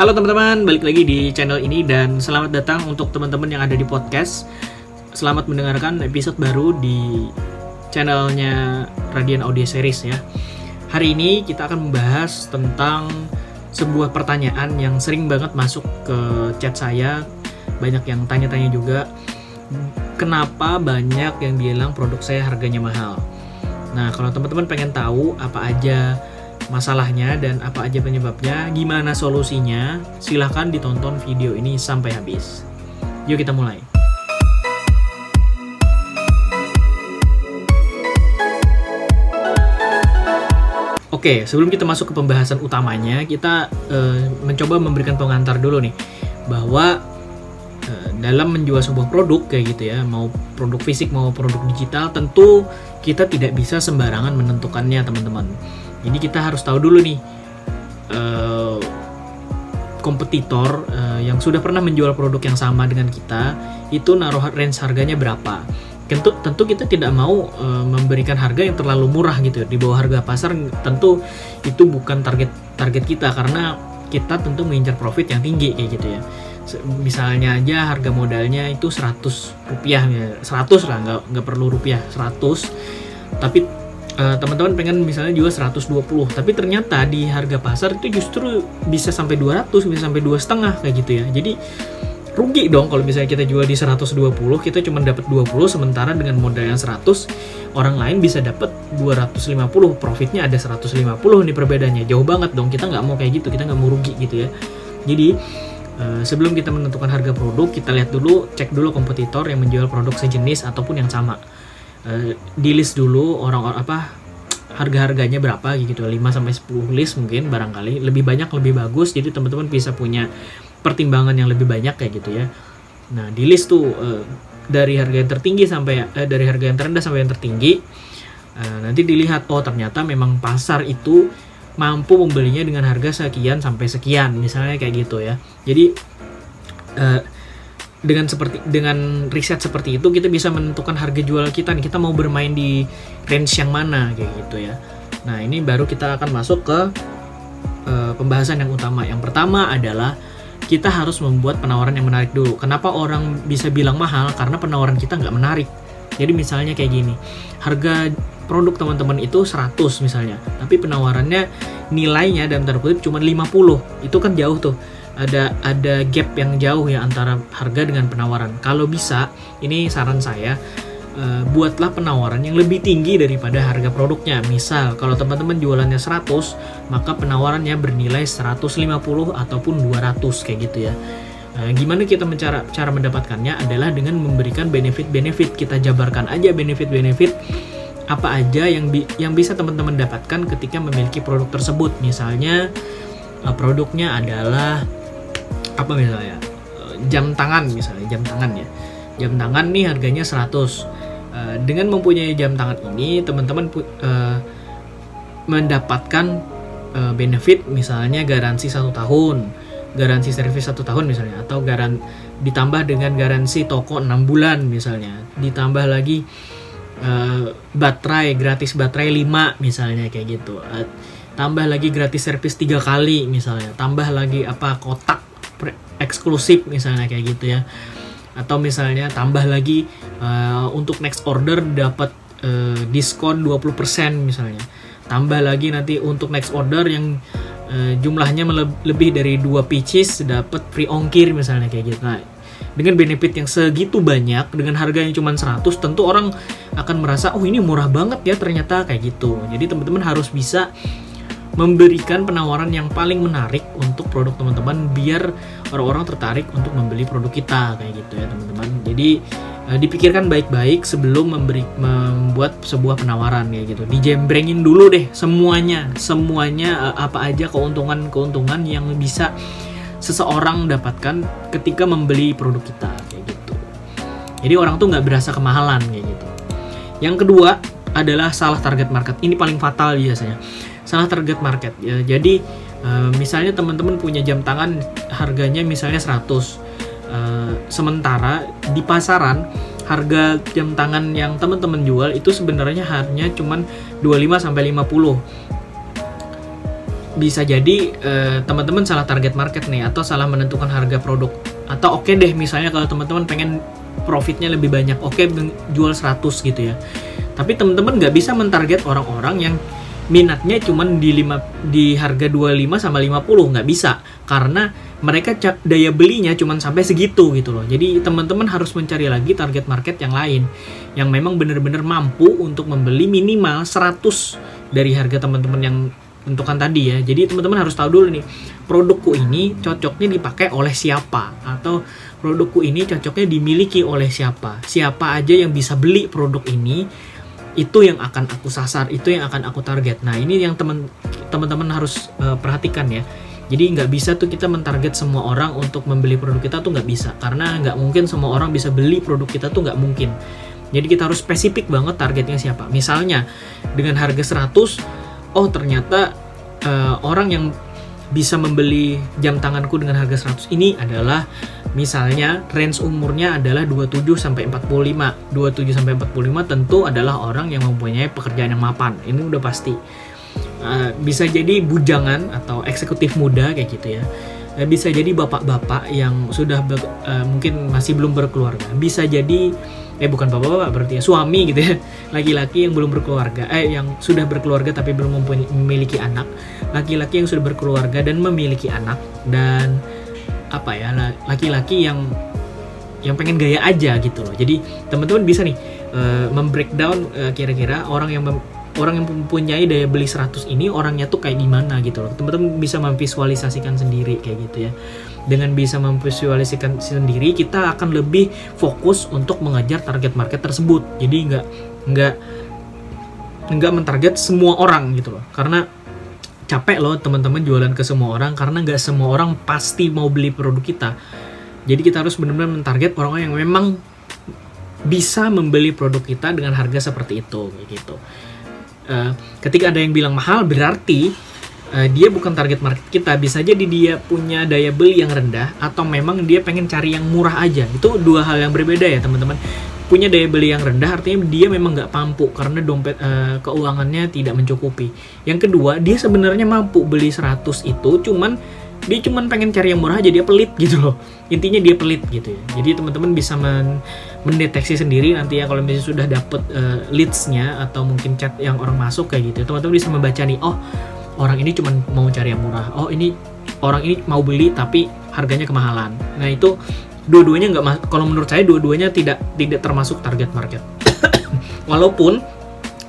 Halo teman-teman, balik lagi di channel ini dan selamat datang untuk teman-teman yang ada di podcast. Selamat mendengarkan episode baru di channelnya Radian Audio Series ya. Hari ini kita akan membahas tentang sebuah pertanyaan yang sering banget masuk ke chat saya. Banyak yang tanya-tanya juga, kenapa banyak yang bilang produk saya harganya mahal? Nah, kalau teman-teman pengen tahu apa aja masalahnya dan apa aja penyebabnya, gimana solusinya, silahkan ditonton video ini sampai habis. Yuk kita mulai. Oke, sebelum kita masuk ke pembahasan utamanya, kita uh, mencoba memberikan pengantar dulu nih bahwa uh, dalam menjual sebuah produk kayak gitu ya, mau produk fisik mau produk digital, tentu kita tidak bisa sembarangan menentukannya, teman-teman jadi kita harus tahu dulu nih uh, kompetitor uh, yang sudah pernah menjual produk yang sama dengan kita itu naruh range harganya berapa. Tentu tentu kita tidak mau uh, memberikan harga yang terlalu murah gitu di bawah harga pasar tentu itu bukan target target kita. Karena kita tentu mengincar profit yang tinggi kayak gitu ya. Misalnya aja harga modalnya itu 100 rupiah ya. 100 lah nggak nggak perlu rupiah 100 tapi teman-teman pengen misalnya jual 120 tapi ternyata di harga pasar itu justru bisa sampai 200 bisa sampai dua setengah kayak gitu ya. Jadi rugi dong kalau misalnya kita jual di 120 kita cuma dapat 20 sementara dengan modal yang 100 orang lain bisa dapat 250 profitnya ada 150 nih perbedaannya. Jauh banget dong kita nggak mau kayak gitu kita nggak mau rugi gitu ya. Jadi uh, sebelum kita menentukan harga produk kita lihat dulu cek dulu kompetitor yang menjual produk sejenis ataupun yang sama uh, di list dulu orang apa harga-harganya berapa gitu 5 sampai 10 list mungkin barangkali lebih banyak lebih bagus jadi teman-teman bisa punya pertimbangan yang lebih banyak kayak gitu ya. Nah, di list tuh uh, dari harga yang tertinggi sampai uh, dari harga yang terendah sampai yang tertinggi nanti dilihat oh ternyata memang pasar itu mampu membelinya dengan harga sekian sampai sekian misalnya kayak gitu ya. Jadi dengan seperti dengan riset seperti itu kita bisa menentukan harga jual kita nih. Kita mau bermain di range yang mana kayak gitu ya. Nah ini baru kita akan masuk ke uh, pembahasan yang utama. Yang pertama adalah kita harus membuat penawaran yang menarik dulu. Kenapa orang bisa bilang mahal? Karena penawaran kita nggak menarik. Jadi misalnya kayak gini harga produk teman-teman itu 100 misalnya tapi penawarannya nilainya dalam tanda kutip cuma 50 itu kan jauh tuh ada ada gap yang jauh ya antara harga dengan penawaran. Kalau bisa, ini saran saya uh, buatlah penawaran yang lebih tinggi daripada harga produknya. Misal kalau teman-teman jualannya 100, maka penawarannya bernilai 150 ataupun 200 kayak gitu ya. Nah, gimana kita mencara cara mendapatkannya adalah dengan memberikan benefit-benefit. Kita jabarkan aja benefit-benefit apa aja yang bi yang bisa teman-teman dapatkan ketika memiliki produk tersebut. Misalnya uh, produknya adalah apa misalnya eh, jam tangan misalnya jam tangan ya. Jam tangan nih harganya 100 uh, eh, dengan mempunyai jam tangan ini teman-teman uh, mendapatkan benefit misalnya garansi satu tahun garansi servis satu tahun misalnya atau garan ditambah dengan garansi toko 6 bulan misalnya ditambah lagi baterai gratis baterai 5 misalnya kayak gitu. Tambah lagi gratis servis tiga kali misalnya tambah lagi apa kotak eksklusif misalnya kayak gitu ya. Atau misalnya tambah lagi uh, untuk next order dapat uh, diskon 20% misalnya. Tambah lagi nanti untuk next order yang uh, jumlahnya lebih dari dua pieces dapat free ongkir misalnya kayak gitu. Nah dengan benefit yang segitu banyak dengan harga yang cuma 100 tentu orang akan merasa oh ini murah banget ya ternyata kayak gitu. Jadi teman-teman harus bisa memberikan penawaran yang paling menarik untuk produk teman-teman biar orang-orang tertarik untuk membeli produk kita kayak gitu ya teman-teman. Jadi uh, dipikirkan baik-baik sebelum memberi membuat sebuah penawaran ya gitu. Dijembrengin dulu deh semuanya semuanya uh, apa aja keuntungan-keuntungan yang bisa seseorang dapatkan ketika membeli produk kita kayak gitu. Jadi orang tuh nggak berasa kemahalan kayak gitu. Yang kedua adalah salah target market. Ini paling fatal biasanya salah target market. Ya jadi uh, misalnya teman-teman punya jam tangan harganya misalnya 100 uh, eh, sementara di pasaran harga jam tangan yang teman-teman jual itu sebenarnya hanya cuman 25 sampai 50 bisa jadi eh, teman-teman salah target market nih atau salah menentukan harga produk. Atau oke deh misalnya kalau teman-teman pengen profitnya lebih banyak oke jual 100 gitu ya. Tapi teman-teman nggak bisa mentarget orang-orang yang minatnya cuman di lima di harga 25 sama 50 nggak bisa. Karena mereka daya belinya cuman sampai segitu gitu loh. Jadi teman-teman harus mencari lagi target market yang lain yang memang benar-benar mampu untuk membeli minimal 100 dari harga teman-teman yang tentukan tadi ya. Jadi teman-teman harus tahu dulu nih produkku ini cocoknya dipakai oleh siapa? Atau produkku ini cocoknya dimiliki oleh siapa? Siapa aja yang bisa beli produk ini itu yang akan aku sasar itu yang akan aku target. Nah ini yang teman teman-teman harus uh, perhatikan ya. Jadi nggak bisa tuh kita mentarget semua orang untuk membeli produk kita tuh nggak bisa. Karena nggak mungkin semua orang bisa beli produk kita tuh nggak mungkin. Jadi kita harus spesifik banget targetnya siapa. Misalnya dengan harga 100 oh ternyata uh, orang yang bisa membeli jam tanganku dengan harga 100 ini adalah misalnya range umurnya adalah 27 sampai 45. 27 sampai 45 tentu adalah orang yang mempunyai pekerjaan yang mapan. Ini udah pasti. Uh, bisa jadi bujangan atau eksekutif muda kayak gitu ya. Uh, bisa jadi bapak-bapak yang sudah uh, mungkin masih belum berkeluarga. Bisa jadi eh bukan bapak-bapak berarti ya suami gitu ya. Laki-laki yang belum berkeluarga. Eh yang sudah berkeluarga tapi belum memiliki anak. Laki-laki yang sudah berkeluarga dan memiliki anak. Dan apa ya laki-laki yang yang pengen gaya aja gitu loh. Jadi teman-teman bisa nih uh, membreakdown uh, kira-kira orang yang orang yang mempunyai daya beli 100 ini orangnya tuh kayak gimana gitu loh. Teman-teman bisa memvisualisasikan sendiri kayak gitu ya. Dengan bisa memvisualisasikan sendiri kita akan lebih fokus untuk mengejar target market tersebut. Jadi nggak nggak nggak mentarget semua orang gitu loh. Karena capek loh teman-teman jualan ke semua orang karena nggak semua orang pasti mau beli produk kita. Jadi kita harus benar-benar mentarget orang-orang yang memang bisa membeli produk kita dengan harga seperti itu gitu. Uh, ketika ada yang bilang mahal berarti uh, dia bukan target market kita. Bisa jadi dia punya daya beli yang rendah atau memang dia pengen cari yang murah aja. Itu dua hal yang berbeda ya teman-teman. Punya daya beli yang rendah artinya dia memang nggak mampu karena dompet uh, keuangannya tidak mencukupi. Yang kedua dia sebenarnya mampu beli 100 itu cuman dia cuman pengen cari yang murah aja dia pelit gitu loh. Intinya dia pelit gitu ya. Jadi teman-teman bisa men mendeteksi sendiri nanti ya kalau misalnya sudah dapet uh, leadsnya atau mungkin chat yang orang masuk kayak gitu teman-teman bisa membaca nih oh orang ini cuma mau cari yang murah. Oh ini orang ini mau beli tapi harganya kemahalan. Nah itu dua-duanya nggak kalau menurut saya dua-duanya tidak tidak termasuk target market. Walaupun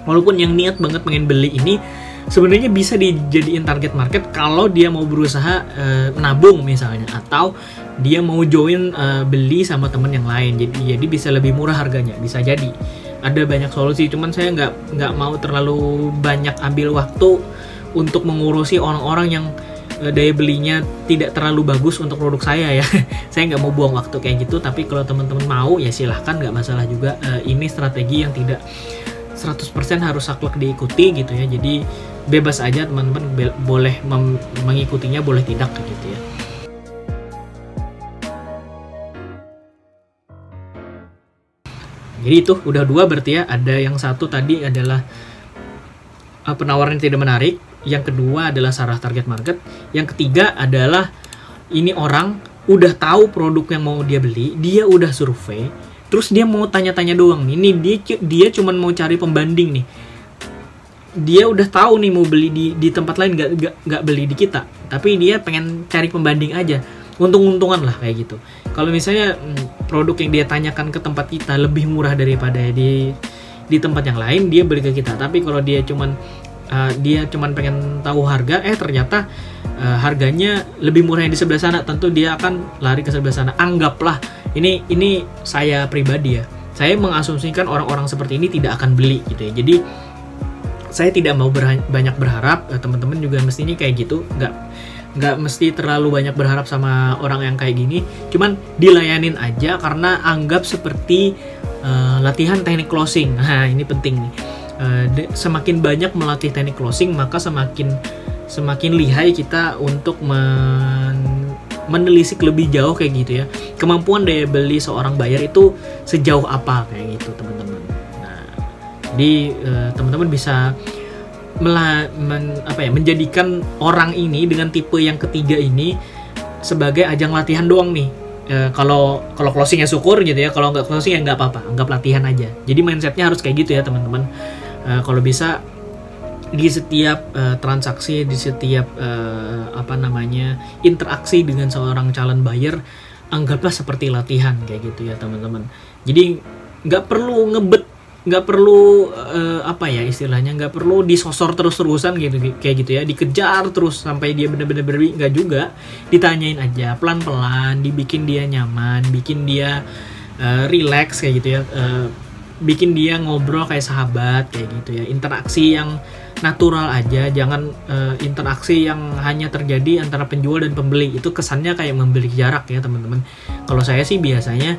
walaupun yang niat banget pengen beli ini sebenarnya bisa dijadiin target market kalau dia mau berusaha e, nabung misalnya atau dia mau join e, beli sama temen yang lain. Jadi jadi bisa lebih murah harganya bisa jadi. Ada banyak solusi cuman saya nggak nggak mau terlalu banyak ambil waktu untuk mengurusi orang-orang yang uh, daya belinya tidak terlalu bagus untuk produk saya ya. Saya nggak mau buang waktu kayak gitu tapi kalau teman-teman mau ya silahkan nggak masalah juga. Uh, ini strategi yang tidak 100% harus saklek diikuti gitu ya. Jadi bebas aja teman-teman boleh mengikutinya boleh tidak gitu ya jadi itu udah dua berarti ya ada yang satu tadi adalah uh, penawaran yang tidak menarik yang kedua adalah sarah target market, yang ketiga adalah ini orang udah tahu produk yang mau dia beli, dia udah survei, terus dia mau tanya-tanya doang nih. Ini dia dia cuman mau cari pembanding nih. Dia udah tahu nih mau beli di di tempat lain gak, gak, gak beli di kita, tapi dia pengen cari pembanding aja. Untung-untungan lah kayak gitu. Kalau misalnya hmm, produk yang dia tanyakan ke tempat kita lebih murah daripada di di tempat yang lain, dia beli ke kita. Tapi kalau dia cuman uh, dia cuma pengen tahu harga eh ternyata uh, harganya lebih murah yang di sebelah sana tentu dia akan lari ke sebelah sana. Anggaplah ini ini saya pribadi ya. Saya mengasumsikan orang-orang seperti ini tidak akan beli gitu ya. Jadi saya tidak mau berha banyak berharap uh, teman-teman juga mestinya kayak gitu. Nggak nggak mesti terlalu banyak berharap sama orang yang kayak gini. Cuman dilayanin aja karena anggap seperti uh, latihan teknik closing. Nah ini penting nih. Uh, semakin banyak melatih teknik closing maka semakin semakin lihai kita untuk men menelisik lebih jauh kayak gitu ya. Kemampuan daya beli seorang bayar itu sejauh apa kayak gitu teman-teman. Nah jadi uh, teman-teman bisa mela, men, apa ya menjadikan orang ini dengan tipe yang ketiga ini sebagai ajang latihan doang nih. E, kalau kalau closing ya syukur gitu ya kalau nggak closing ya nggak apa-apa anggap latihan aja. Jadi mindsetnya harus kayak gitu ya teman-teman. E, kalau bisa di setiap uh, transaksi di setiap uh, apa namanya interaksi dengan seorang calon buyer anggaplah seperti latihan kayak gitu ya teman-teman. Jadi nggak perlu ngebet nggak perlu uh, apa ya istilahnya nggak perlu disosor terus-terusan gitu kayak gitu ya. Dikejar terus sampai dia bener-bener berwi nggak juga. Ditanyain aja pelan-pelan dibikin dia nyaman bikin dia uh, relax kayak gitu ya. Uh, bikin dia ngobrol kayak sahabat kayak gitu ya. Interaksi yang natural aja jangan uh, interaksi yang hanya terjadi antara penjual dan pembeli. Itu kesannya kayak membeli jarak ya teman-teman. Kalau saya sih biasanya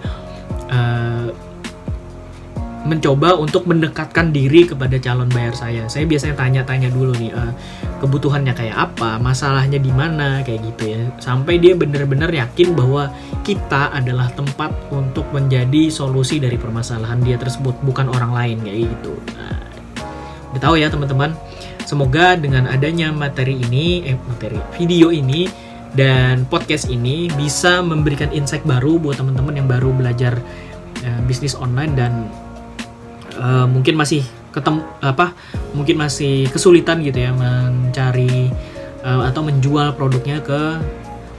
mencoba untuk mendekatkan diri kepada calon bayar saya. Saya biasanya tanya-tanya dulu nih uh, kebutuhannya kayak apa, masalahnya di mana kayak gitu ya. Sampai dia benar-benar yakin bahwa kita adalah tempat untuk menjadi solusi dari permasalahan dia tersebut, bukan orang lain kayak gitu. Nah, tahu ya teman-teman. Semoga dengan adanya materi ini, eh materi video ini dan podcast ini bisa memberikan insight baru buat teman-teman yang baru belajar uh, bisnis online dan uh, mungkin masih ketemu apa mungkin masih kesulitan gitu ya mencari uh, atau menjual produknya ke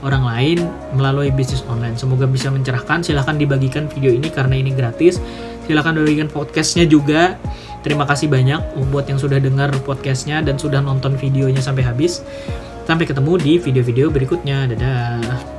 orang lain melalui bisnis online. Semoga bisa mencerahkan. Silahkan dibagikan video ini karena ini gratis. Silahkan bagikan podcastnya juga. Terima kasih banyak buat yang sudah dengar podcastnya dan sudah nonton videonya sampai habis. Sampai ketemu di video-video berikutnya. Dadah.